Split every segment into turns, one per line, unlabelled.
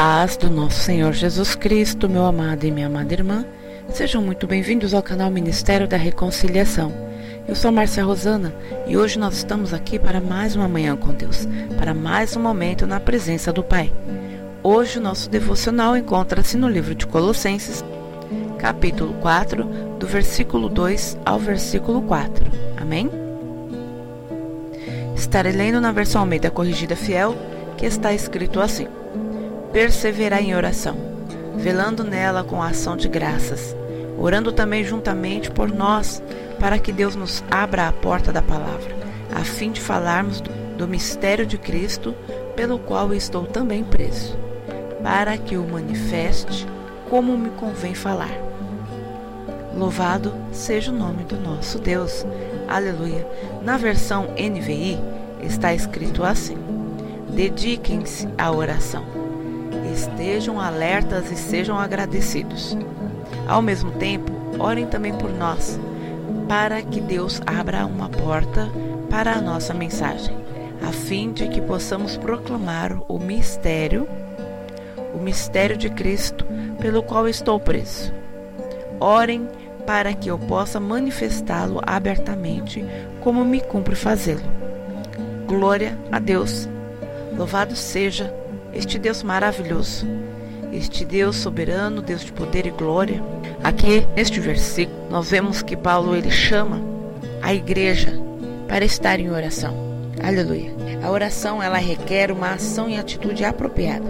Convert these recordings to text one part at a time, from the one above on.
paz do nosso Senhor Jesus Cristo, meu amado e minha amada irmã, sejam muito bem-vindos ao canal Ministério da Reconciliação. Eu sou Márcia Rosana e hoje nós estamos aqui para mais uma manhã com Deus, para mais um momento na presença do Pai. Hoje o nosso devocional encontra-se no livro de Colossenses, capítulo 4, do versículo 2 ao versículo 4. Amém? Estarei lendo na versão Almeida Corrigida Fiel, que está escrito assim: perseverar em oração, velando nela com ação de graças, orando também juntamente por nós, para que Deus nos abra a porta da palavra, a fim de falarmos do, do mistério de Cristo, pelo qual estou também preso, para que o manifeste como me convém falar. Louvado seja o nome do nosso Deus. Aleluia. Na versão NVI está escrito assim: Dediquem-se à oração estejam alertas e sejam agradecidos. Ao mesmo tempo, orem também por nós, para que Deus abra uma porta para a nossa mensagem, a fim de que possamos proclamar o mistério, o mistério de Cristo, pelo qual estou preso. Orem para que eu possa manifestá-lo abertamente, como me cumpre fazê-lo. Glória a Deus. Louvado seja este Deus maravilhoso, este Deus soberano, Deus de poder e glória. Aqui neste versículo nós vemos que Paulo ele chama a igreja para estar em oração. Aleluia. A oração ela requer uma ação e atitude apropriada.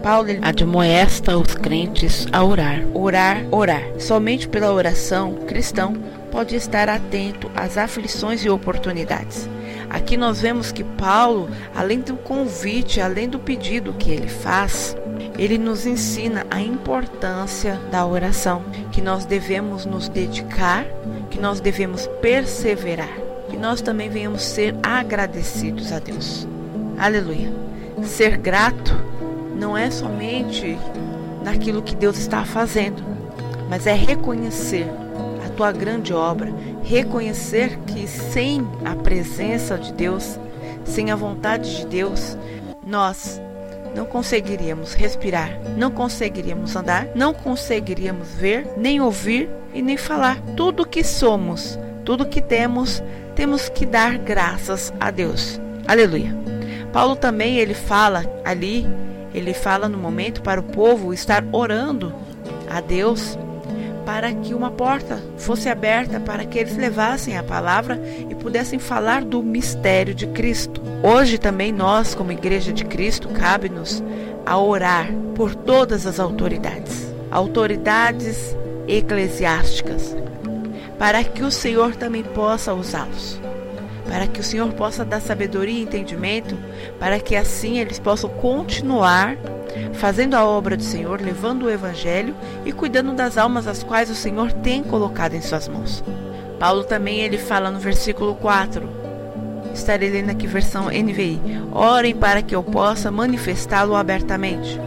Paulo ele admoesta os crentes a orar, orar, orar. Somente pela oração, cristão pode estar atento às aflições e oportunidades. Aqui nós vemos que Paulo, além do convite, além do pedido que ele faz, ele nos ensina a importância da oração, que nós devemos nos dedicar, que nós devemos perseverar, que nós também venhamos ser agradecidos a Deus. Aleluia. Ser grato não é somente naquilo que Deus está fazendo, mas é reconhecer tua grande obra, reconhecer que sem a presença de Deus, sem a vontade de Deus, nós não conseguiríamos respirar, não conseguiríamos andar, não conseguiríamos ver, nem ouvir e nem falar. Tudo que somos, tudo que temos, temos que dar graças a Deus. Aleluia. Paulo também ele fala ali, ele fala no momento para o povo estar orando a Deus para que uma porta fosse aberta para que eles levassem a palavra e pudessem falar do mistério de Cristo. Hoje também nós, como Igreja de Cristo, cabe-nos a orar por todas as autoridades, autoridades eclesiásticas, para que o Senhor também possa usá-los para que o Senhor possa dar sabedoria e entendimento, para que assim eles possam continuar fazendo a obra do Senhor, levando o Evangelho e cuidando das almas as quais o Senhor tem colocado em suas mãos. Paulo também ele fala no versículo 4, estarei lendo aqui versão NVI, orem para que eu possa manifestá-lo abertamente,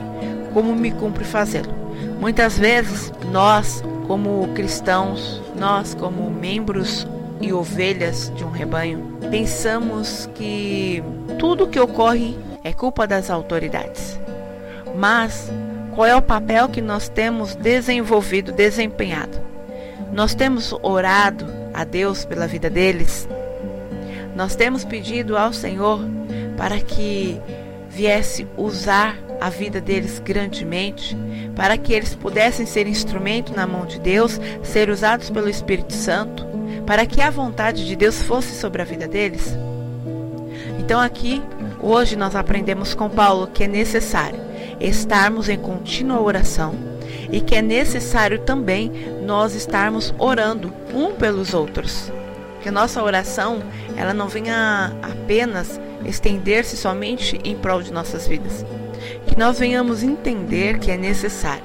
como me cumpre fazê-lo. Muitas vezes nós, como cristãos, nós como membros e ovelhas de um rebanho, pensamos que tudo que ocorre é culpa das autoridades. Mas qual é o papel que nós temos desenvolvido, desempenhado? Nós temos orado a Deus pela vida deles. Nós temos pedido ao Senhor para que viesse usar a vida deles grandemente, para que eles pudessem ser instrumento na mão de Deus, ser usados pelo Espírito Santo para que a vontade de Deus fosse sobre a vida deles? Então aqui, hoje nós aprendemos com Paulo que é necessário estarmos em contínua oração e que é necessário também nós estarmos orando um pelos outros. Que nossa oração, ela não venha apenas estender-se somente em prol de nossas vidas. Que nós venhamos entender que é necessário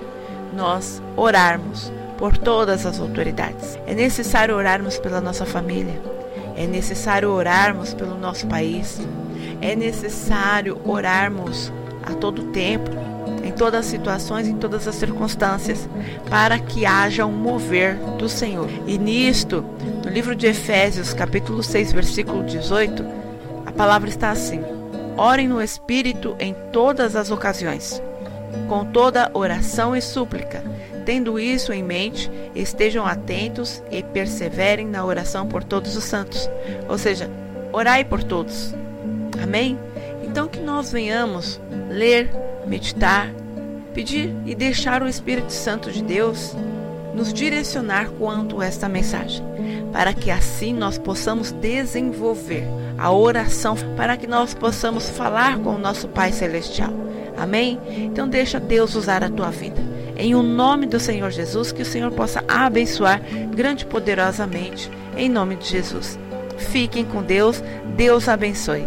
nós orarmos por todas as autoridades. É necessário orarmos pela nossa família. É necessário orarmos pelo nosso país. É necessário orarmos a todo tempo, em todas as situações, em todas as circunstâncias, para que haja um mover do Senhor. E nisto, no livro de Efésios, capítulo 6, versículo 18, a palavra está assim: Orem no Espírito em todas as ocasiões. com toda oração e súplica. Tendo isso em mente, estejam atentos e perseverem na oração por todos os santos. Ou seja, orai por todos. Amém? Então que nós venhamos ler, meditar, pedir e deixar o Espírito Santo de Deus nos direcionar quanto a esta mensagem, para que assim nós possamos desenvolver a oração, para que nós possamos falar com o nosso Pai Celestial. Amém? Então deixa Deus usar a tua vida. Em o nome do Senhor Jesus, que o Senhor possa abençoar grande e poderosamente. Em nome de Jesus. Fiquem com Deus. Deus abençoe.